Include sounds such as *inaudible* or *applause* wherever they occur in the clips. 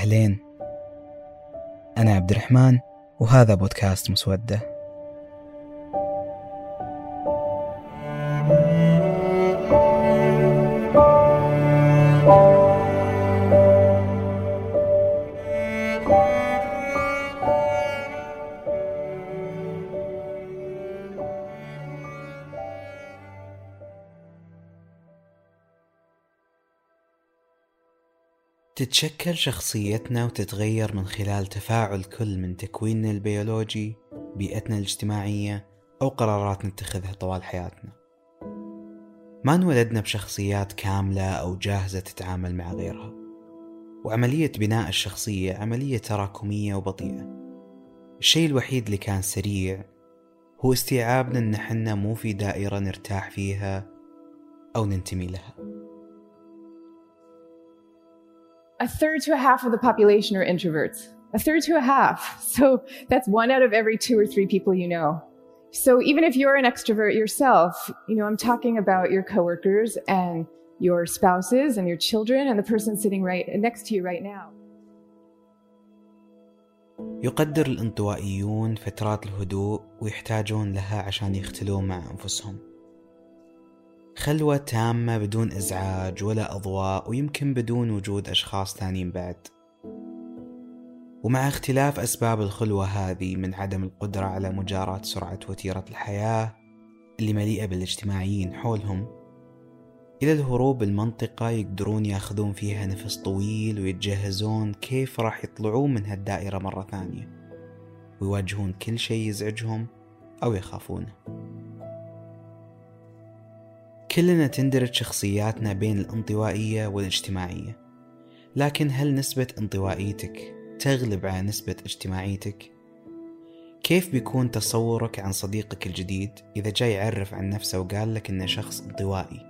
أهلين. أنا عبد الرحمن وهذا بودكاست مسودة. تتشكل شخصيتنا وتتغير من خلال تفاعل كل من تكويننا البيولوجي بيئتنا الاجتماعية أو قرارات نتخذها طوال حياتنا. ما انولدنا بشخصيات كاملة أو جاهزة تتعامل مع غيرها. وعملية بناء الشخصية عملية تراكمية وبطيئة. الشيء الوحيد اللي كان سريع هو استيعابنا إن حنا مو في دائرة نرتاح فيها أو ننتمي لها. a third to a half of the population are introverts. A third to a half. *laughs* So that's one out of every two or three people you know. So even if you're an extrovert yourself, you know, I'm talking about your coworkers and your spouses and your children and the person sitting right next to you right now. يقدر الانطوائيون فترات الهدوء ويحتاجون لها عشان يختلون مع أنفسهم خلوة تامة بدون إزعاج ولا أضواء ويمكن بدون وجود أشخاص ثانيين بعد. ومع اختلاف أسباب الخلوة هذه من عدم القدرة على مجاراة سرعة وتيرة الحياة اللي مليئة بالاجتماعيين حولهم إلى الهروب المنطقة يقدرون يأخذون فيها نفس طويل ويتجهزون كيف راح يطلعون من هالدائرة مرة ثانية ويواجهون كل شيء يزعجهم أو يخافونه. كلنا تندرج شخصياتنا بين الانطوائية والاجتماعية لكن هل نسبة انطوائيتك تغلب على نسبة اجتماعيتك؟ كيف بيكون تصورك عن صديقك الجديد إذا جاي يعرف عن نفسه وقال لك إنه شخص انطوائي؟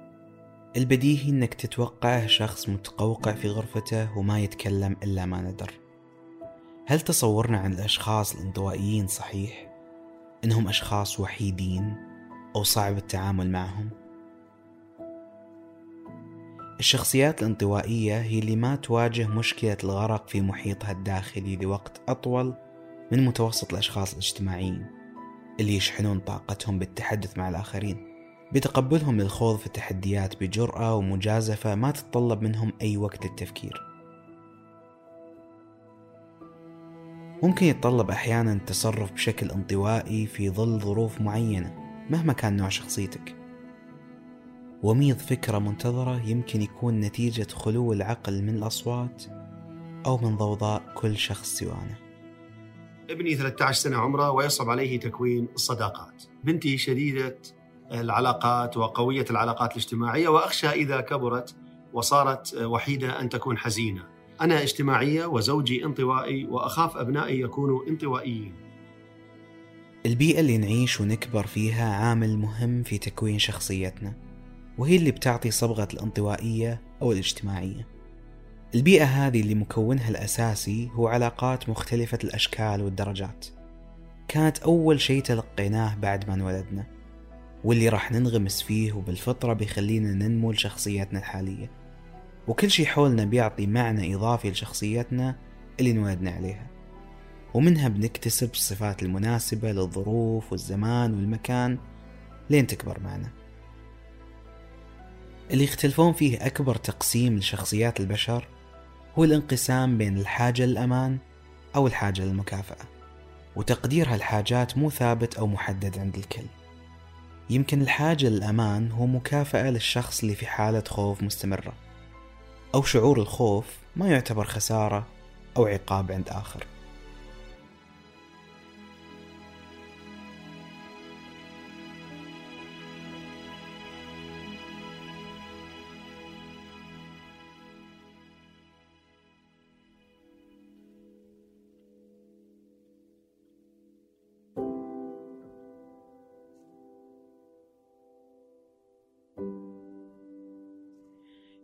البديهي إنك تتوقعه شخص متقوقع في غرفته وما يتكلم إلا ما ندر هل تصورنا عن الأشخاص الانطوائيين صحيح؟ إنهم أشخاص وحيدين أو صعب التعامل معهم؟ الشخصيات الانطوائية هي اللي ما تواجه مشكلة الغرق في محيطها الداخلي لوقت أطول من متوسط الأشخاص الاجتماعيين اللي يشحنون طاقتهم بالتحدث مع الآخرين بتقبلهم للخوض في التحديات بجرأة ومجازفة ما تتطلب منهم أي وقت للتفكير. ممكن يتطلب أحيانا التصرف بشكل انطوائي في ظل ظروف معينة مهما كان نوع شخصيتك. وميض فكرة منتظرة يمكن يكون نتيجة خلو العقل من الأصوات أو من ضوضاء كل شخص سوانا. ابني 13 سنة عمره ويصعب عليه تكوين الصداقات. بنتي شديدة العلاقات وقوية العلاقات الاجتماعية وأخشى إذا كبرت وصارت وحيدة أن تكون حزينة. أنا اجتماعية وزوجي انطوائي وأخاف أبنائي يكونوا انطوائيين. البيئة اللي نعيش ونكبر فيها عامل مهم في تكوين شخصيتنا. وهي اللي بتعطي صبغة الانطوائية أو الاجتماعية. البيئة هذه اللي مكونها الأساسي هو علاقات مختلفة الأشكال والدرجات. كانت أول شيء تلقيناه بعد ما انولدنا واللي راح ننغمس فيه وبالفطرة بيخلينا ننمو لشخصيتنا الحالية. وكل شيء حولنا بيعطي معنى إضافي لشخصيتنا اللي انولدنا عليها. ومنها بنكتسب الصفات المناسبة للظروف والزمان والمكان لين تكبر معنا. اللي يختلفون فيه أكبر تقسيم لشخصيات البشر هو الانقسام بين الحاجة للأمان أو الحاجة للمكافأة وتقدير هالحاجات مو ثابت أو محدد عند الكل. يمكن الحاجة للأمان هو مكافأة للشخص اللي في حالة خوف مستمرة أو شعور الخوف ما يعتبر خسارة أو عقاب عند آخر.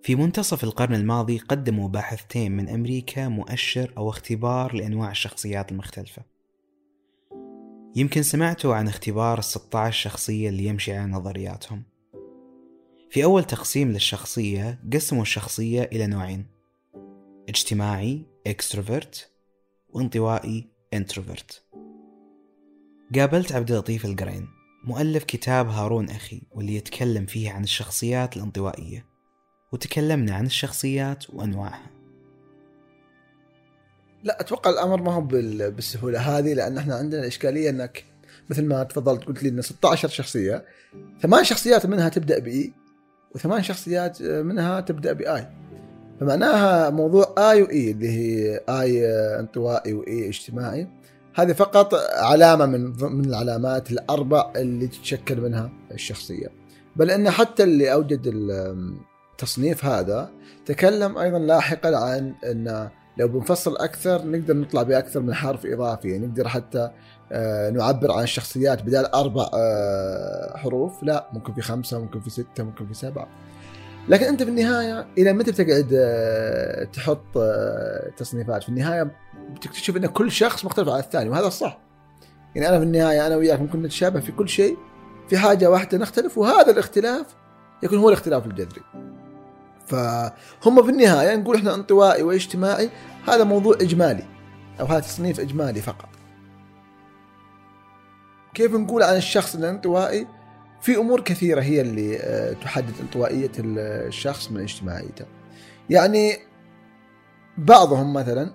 في منتصف القرن الماضي قدموا باحثتين من أمريكا مؤشر أو اختبار لأنواع الشخصيات المختلفة. يمكن سمعتوا عن اختبار الستة شخصية اللي يمشي على نظرياتهم. في أول تقسيم للشخصية قسموا الشخصية إلى نوعين اجتماعي extrovert وانطوائي introvert قابلت عبد اللطيف القرين مؤلف كتاب هارون أخي واللي يتكلم فيه عن الشخصيات الانطوائية. وتكلمنا عن الشخصيات وأنواعها. لا أتوقع الأمر ما هو بال- بالسهولة هذه لأن إحنا عندنا اشكاليه إنك مثل ما تفضلت قلت لي ان 16 شخصية ثمان شخصيات منها تبدأ ب I وثمان شخصيات منها تبدأ ب E فمعناها موضوع I و E اللي هي I انطوائي و E اجتماعي هذه فقط علامة من من العلامات الأربع اللي تتشكل منها الشخصية. بل إن حتى اللي أوجد التصنيف هذا تكلم أيضا لاحقا عن إن لو بنفصل أكثر نقدر نطلع بأكثر من حرف إضافي يعني نقدر حتى آه، نعبر عن الشخصيات بدال أربع آه، حروف لا ممكن في خمسة ممكن في ستة ممكن في سبعة. لكن أنت في النهاية إلى متى بتقعد آه، تحط تصنيفات؟ في النهاية بتكتشف إن كل شخص مختلف عن الثاني وهذا الصح. يعني أنا في النهاية أنا وياك ممكن نتشابه في كل شيء في حاجة واحدة نختلف وهذا الاختلاف يكون هو الاختلاف الجذري. فهم في النهاية نقول إحنا انطوائي واجتماعي هذا موضوع إجمالي أو هذا تصنيف إجمالي فقط. كيف نقول عن الشخص الانطوائي؟ في أمور كثيرة هي اللي آه، تحدد انطوائية الشخص من اجتماعيته. يعني بعضهم مثلا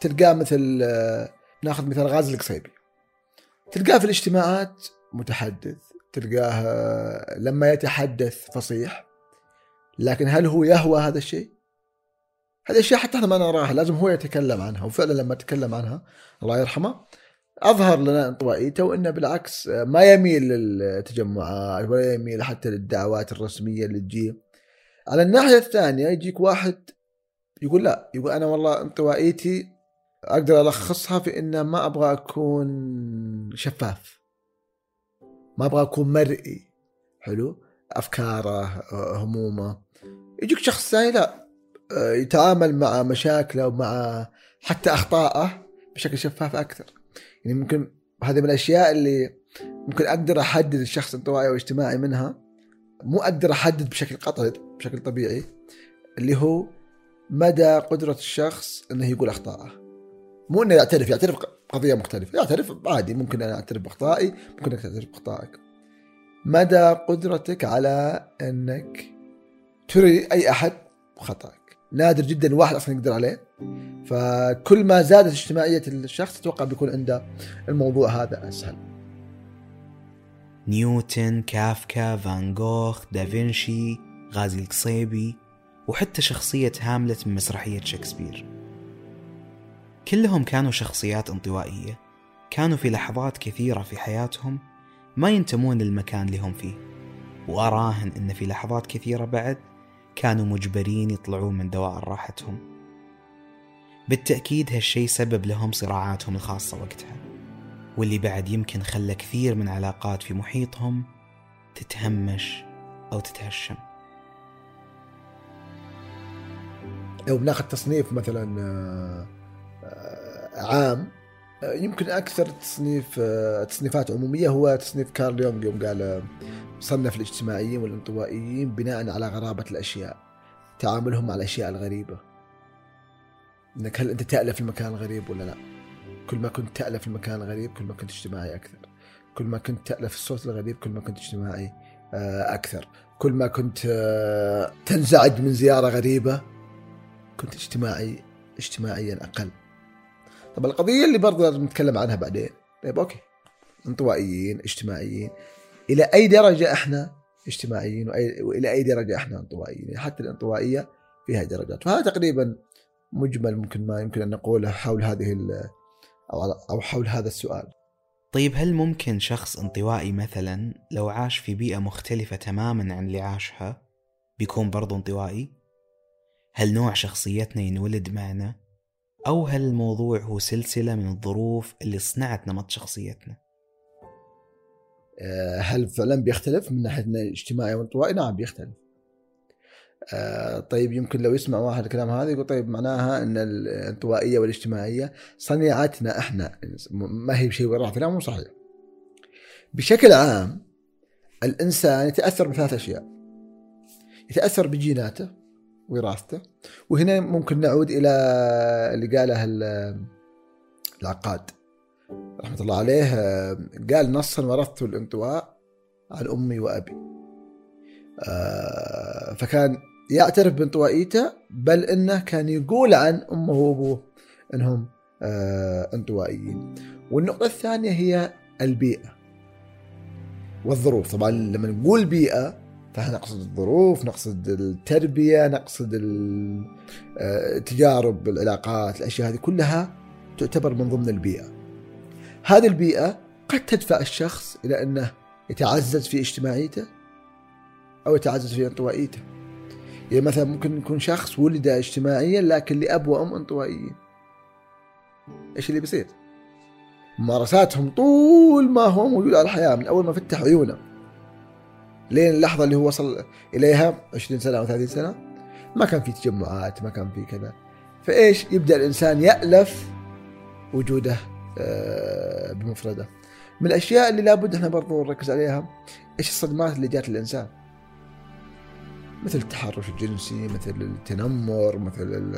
تلقاه مثل آه، ناخذ مثال غازي القصيبي. تلقاه في الاجتماعات متحدث تلقاه آه، لما يتحدث فصيح. لكن هل هو يهوى هذا الشيء؟ هذه الاشياء حتى إحنا ما نراها لازم هو يتكلم عنها وفعلا لما تكلم عنها الله يرحمه أظهر لنا انطوائيته وإنه بالعكس ما يميل للتجمعات ولا يميل حتى للدعوات الرسمية اللي تجي. على الناحية الثانية يجيك واحد يقول لا يقول أنا والله انطوائيتي أقدر ألخصها في ان ما أبغى أكون شفاف. ما أبغى أكون مرئي. حلو؟ أفكاره همومه. يجيك شخص ثاني لا يتعامل مع مشاكله ومع حتى أخطائه بشكل شفاف أكثر. يعني ممكن هذه من الأشياء اللي ممكن أقدر أحدد الشخص انطوائي واجتماعي منها. مو أقدر أحدد بشكل قطعي بشكل طبيعي اللي هو مدى قدرة الشخص إنه يقول أخطائه. مو إنه يعترف يعترف قضية مختلفة يعترف عادي ممكن أنا أعترف بأخطائي ممكن أنك تعترف بأخطائك. مدى قدرتك على إنك تري أي أحد خطأك. نادر جدا واحد أصلا يقدر عليه. فكل ما زادت اجتماعية الشخص أتوقع بيكون عنده الموضوع هذا أسهل. نيوتن كافكا فان جوخ دافنشي غازي القصيبي وحتى شخصية هاملت من مسرحية شكسبير. كلهم كانوا شخصيات انطوائية. كانوا في لحظات كثيرة في حياتهم ما ينتمون للمكان اللي هم فيه. وأراهن أن في لحظات كثيرة بعد كانوا مجبرين يطلعون من دوائر راحتهم. بالتأكيد هالشي سبب لهم صراعاتهم الخاصة وقتها واللي بعد يمكن خلى كثير من علاقات في محيطهم تتهمش أو تتهشم. لو بناخذ تصنيف مثلا آه، آه، عام يمكن أكثر تصنيف تصنيفات عمومية هو تصنيف كارل يونغ يوم قال صنف الاجتماعيين والانطوائيين بناء على غرابة الأشياء تعاملهم مع الأشياء الغريبة. إنك هل أنت تألف المكان الغريب ولا لا؟ كل ما كنت تألف المكان الغريب كل ما كنت اجتماعي أكثر. كل ما كنت تألف الصوت الغريب كل ما كنت اجتماعي أكثر. كل ما كنت تنزعج من زيارة غريبة كنت اجتماعي اجتماعيا أقل. طب القضية اللي برضه لازم نتكلم عنها بعدين. طيب أوكي. انطوائيين اجتماعيين. إلى أي درجة إحنا اجتماعيين؟ وإلى أي درجة إحنا انطوائيين؟ حتى الانطوائية فيها درجات. فهذا تقريبا مجمل ممكن ما يمكن أن نقوله حول هذه أو حول هذا السؤال. طيب هل ممكن شخص انطوائي مثلا لو عاش في بيئة مختلفة تماما عن اللي عاشها بيكون برضه انطوائي؟ هل نوع شخصيتنا ينولد معنا؟ أو هل الموضوع هو سلسلة من الظروف اللي صنعت نمط شخصيتنا آه، هل فعلا بيختلف من ناحية اجتماعي وانطوائي؟ نعم بيختلف. آه، طيب يمكن لو يسمع واحد الكلام هذا يقول طيب معناها إن الانطوائية والاجتماعية صنيعتنا إحنا ما هي شيء وراء لا مو صحيح. بشكل عام الإنسان يتأثر بثلاث أشياء. يتأثر بجيناته وراثته وهنا ممكن نعود إلى اللي قاله ال- العقاد. رحمة الله عليه آه، قال نصا ورثت الانطواء عن أمي وأبي. آه، فكان يعترف بانطوائيته بل إنه كان يقول عن أمه وأبوه إنهم آه، انطوائيين. والنقطة الثانية هي البيئة والظروف. طبعا لما نقول بيئة فاحنا نقصد الظروف نقصد التربية نقصد ال- آه، التجارب العلاقات الأشياء هذه كلها تعتبر من ضمن البيئة. هذه البيئة قد تدفع الشخص إلى أنه يتعزز في اجتماعيته أو يتعزز في انطوائيته. يعني مثلا ممكن يكون شخص ولد اجتماعيا لكن لأب وأم انطوائيين. إيش اللي بيصير؟ ممارساتهم طول ما هو موجود على الحياة من أول ما فتح عيونه. لين اللحظة اللي هو وصل إليها 20 سنة أو 30 سنة ما كان في تجمعات ما كان في كذا. فإيش يبدأ الإنسان يألف وجوده آه، بمفرده. من الأشياء اللي لابد إحنا برضو نركز عليها إيش الصدمات اللي جات للإنسان؟ مثل التحرش الجنسي مثل التنمر مثل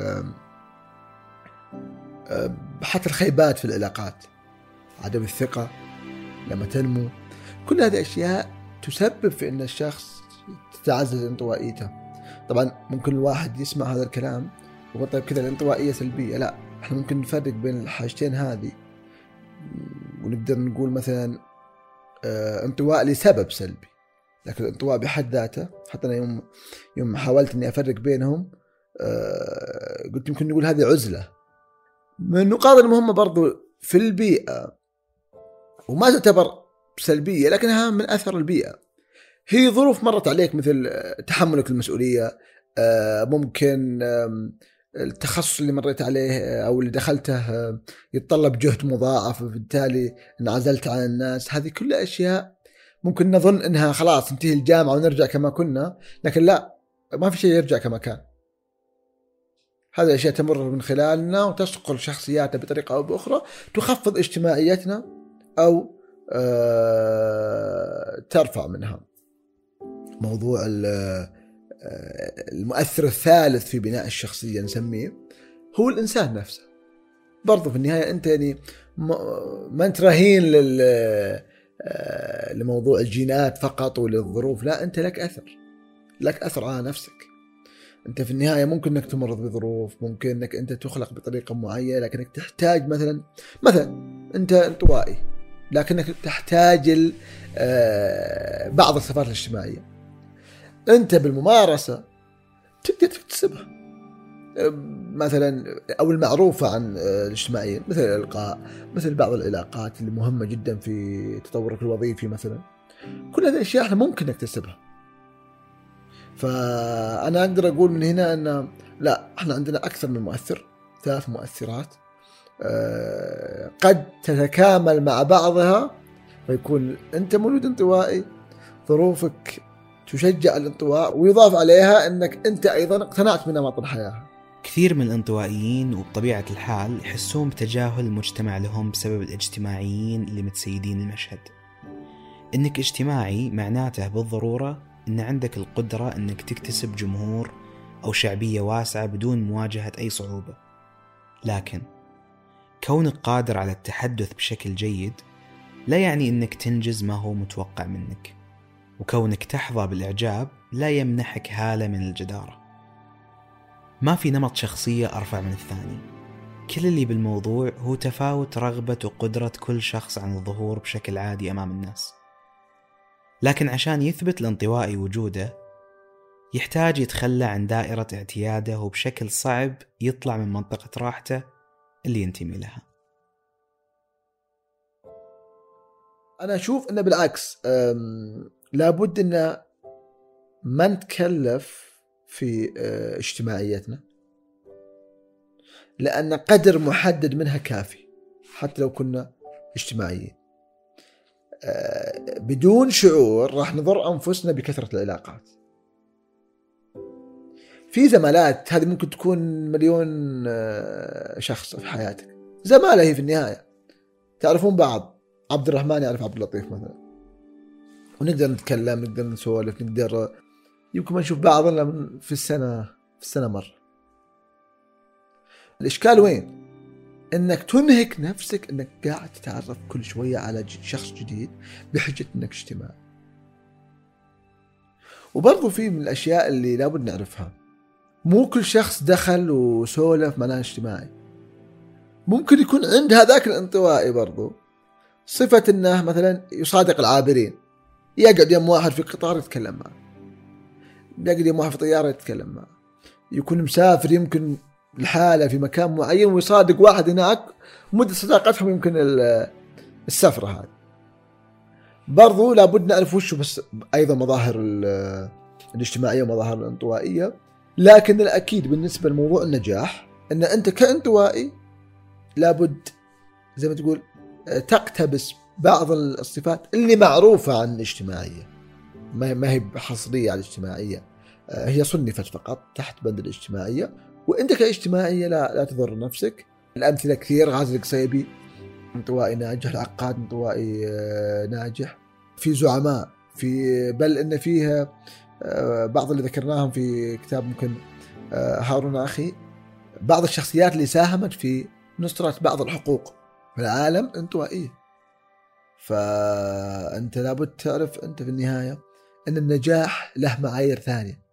آه، حتى الخيبات في العلاقات. عدم الثقة لما تنمو. كل هذه أشياء تسبب في أن الشخص تتعزز انطوائيته. طبعا ممكن الواحد يسمع هذا الكلام ويقول طيب كذا الانطوائية سلبية. لا إحنا ممكن نفرق بين الحاجتين هذه. ونقدر نقول مثلا آه، انطواء لسبب سلبي. لكن الانطواء بحد ذاته حتى أنا يوم يوم حاولت إني أفرق بينهم آه، قلت يمكن نقول هذه عزلة. من النقاط المهمة برضو في البيئة وما تعتبر سلبية لكنها من أثر البيئة. هي ظروف مرت عليك مثل آه، تحملك المسؤوليه آه، ممكن التخصص اللي مريت عليه آه، أو اللي دخلته يتطلب جهد مضاعف وبالتالي انعزلت عن الناس. هذه كلها أشياء ممكن نظن إنها خلاص انتهي الجامعة ونرجع كما كنا لكن لا ما في شيء يرجع كما كان. هذه الاشياء تمر من خلالنا وتصقل شخصياتنا بطريقة أو بأخرى تخفض اجتماعيتنا أو ترفع منها. موضوع آه، المؤثر الثالث في بناء الشخصية نسميه هو الإنسان نفسه. برضو في النهاية أنت يعني ما- أنت رهين لل آه، لموضوع الجينات فقط وللظروف لا أنت لك أثر. لك أثر على نفسك. أنت في النهاية ممكن إنك تمر بظروف ممكن إنك أنت تخلق بطريقة معينة لكنك تحتاج مثلا مثلا أنت انطوائي. لكنك تحتاج آه، بعض الصفات الاجتماعية. أنت بالممارسة تقدر تكتسبها. آه، مثلا أو المعروفة عن آه، الاجتماعيين مثل الإلقاء مثل بعض العلاقات اللي مهمه جدا في تطورك الوظيفي مثلا. كل هذه الأشياء إحنا ممكن نكتسبها فأنا أقدر أقول من هنا أن لا إحنا عندنا أكثر من مؤثر ثلاث مؤثرات. قد تتكامل مع بعضها فيكون أنت مولود انطوائي ظروفك تشجع الانطواء ويضاف عليها أنك أنت أيضا اقتنعت بنمط الحياة. كثير من الانطوائيين وبطبيعة الحال يحسون بتجاهل المجتمع لهم بسبب الاجتماعيين اللي متسيدين المشهد. إنك اجتماعي معناته بالضرورة إن عندك القدرة إنك تكتسب جمهور أو شعبية واسعة بدون مواجهة أي صعوبة. لكن كونك قادر على التحدث بشكل جيد لا يعني إنك تنجز ما هو متوقع منك وكونك تحظى بالإعجاب لا يمنحك هالة من الجدارة. ما في نمط شخصية أرفع من الثاني. كل اللي بالموضوع هو تفاوت رغبة وقدرة كل شخص عن الظهور بشكل عادي أمام الناس. لكن عشان يثبت الانطوائي وجوده يحتاج يتخلى عن دائرة اعتياده وبشكل صعب يطلع من منطقة راحته اللي ينتمي لها. أنا أشوف إنه بالعكس لابد ان ما نتكلف في أه، اجتماعيتنا لأن قدر محدد منها كافي حتى لو كنا اجتماعيين. أه، بدون شعور راح نضر أنفسنا بكثرة العلاقات. في زمالات هذه ممكن تكون مليون أه، شخص في حياتك. زمالة هي في النهاية. تعرفون بعض. عبد الرحمن يعرف عبد اللطيف مثلا. ونقدر نتكلم نقدر نسولف نقدر يمكن ما نشوف بعض إلا في السنة في السنة مرة الإشكال وين؟ إنك تنهك نفسك إنك قاعد تتعرف كل شوية على شخص جديد بحجة إنك اجتماعي. وبرضو في من الأشياء اللي لابد نعرفها. مو كل شخص دخل وسولف معناه اجتماعي. ممكن يكون عند هذاك الانطوائي برضو صفة إنه مثلا يصادق العابرين. يقعد يم واحد في قطار يتكلم معه. يقعد يم واحد في طيارة يتكلم معه. يكون مسافر يمكن لحاله في مكان معين ويصادق واحد هناك مدة صداقتهم يمكن السفرة هذه. برضو لابد نعرف وش بس أيضا مظاهر الاجتماعية ومظاهر الانطوائية. لكن الأكيد بالنسبة لموضوع النجاح أن أنت كانطوائي لابد زي ما تقول تقتبس بعض الصفات اللي معروفة عن الاجتماعية. ما هي حصرية على الاجتماعية هي صنفت فقط تحت بند الاجتماعية. وأنت كاجتماعية لا لا تضر نفسك. الأمثلة كثير غازي القصيبي انطوائي ناجح العقاد انطوائي آه، ناجح. في زعماء في بل إن فيه آه، بعض اللي ذكرناهم في كتاب ممكن آه، هارون أخي. بعض الشخصيات اللي ساهمت في نصرة بعض الحقوق في العالم انطوائية فأنت لابد تعرف أنت في النهاية أن النجاح له معايير ثانية.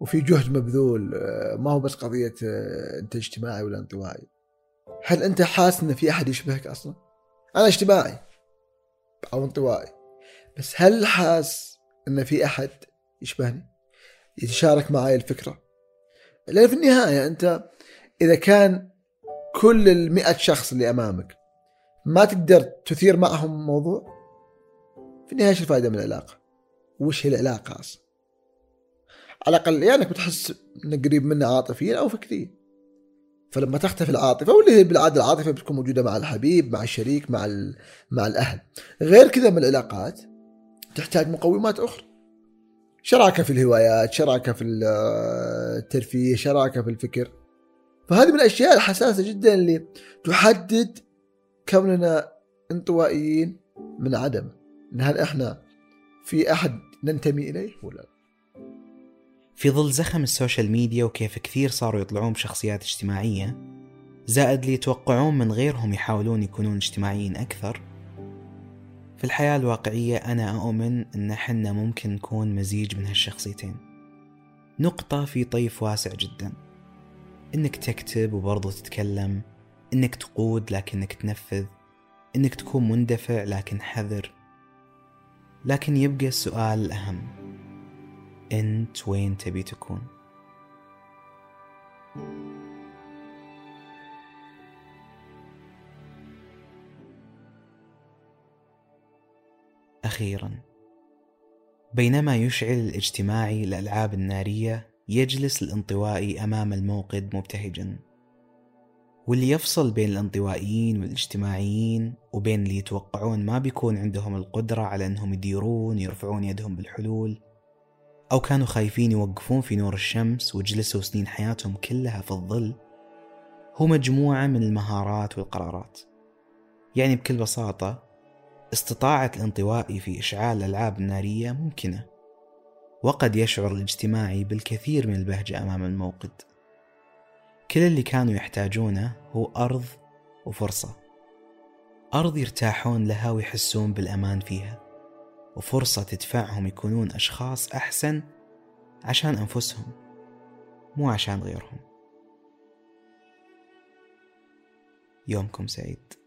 وفي جهد مبذول آه، ما هو بس قضية آه، أنت اجتماعي ولا انطوائي. هل أنت حاسس أن في أحد يشبهك أصلا؟ أنا اجتماعي أو انطوائي. بس هل حاس أن في أحد يشبهني؟ يتشارك معي الفكرة؟ لأن في النهاية أنت إذا كان كل المئة شخص اللي أمامك ما تقدر تثير معهم موضوع في النهاية إيش الفائدة من العلاقة؟ وش هي العلاقة أصلا؟ على الأقل يا إنك بتحس إنك قريب منه عاطفيا أو فكريا فلما تختفي العاطفة واللي هي بالعادة العاطفة بتكون موجودة مع الحبيب مع الشريك مع مع الأهل غير كذا من العلاقات تحتاج مقومات أخرى. شراكة في الهوايات شراكة في الترفيه شراكة في الفكر. فهذه من الأشياء الحساسة جدا اللي تحدد كوننا انطوائيين من عدم. إن هل إحنا في أحد ننتمي إليه ولا لا؟ في ظل زخم السوشيال ميديا وكيف كثير صاروا يطلعون بشخصيات اجتماعية زائد اللي يتوقعون من غيرهم يحاولون يكونون اجتماعيين أكثر في الحياة الواقعية أنا أؤمن أن حنا ممكن نكون مزيج من هالشخصيتين. نقطة في طيف واسع جدا. إنك تكتب وبرضه تتكلم إنك تقود لكنك تنفذ إنك تكون مندفع لكن حذر. لكن يبقى السؤال الأهم. أنت وين تبي تكون؟ أخيرا. بينما يشعل الاجتماعي الالعاب النارية يجلس الانطوائي أمام الموقد مبتهجا. واللي يفصل بين الانطوائيين والاجتماعيين وبين اللي يتوقعون ما بيكون عندهم القدرة على أنهم يديرون يرفعون يدهم بالحلول أو كانوا خايفين يوقفون في نور الشمس وجلسوا سنين حياتهم كلها في الظل هو مجموعة من المهارات والقرارات. يعني بكل بساطة استطاعة الانطوائي في إشعال الألعاب النارية ممكنة وقد يشعر الاجتماعي بالكثير من البهجة أمام الموقد. كل اللي كانوا يحتاجونه هو أرض وفرصة. أرض يرتاحون لها ويحسون بالأمان فيها وفرصة تدفعهم يكونون أشخاص أحسن عشان أنفسهم مو عشان غيرهم. يومكم سعيد.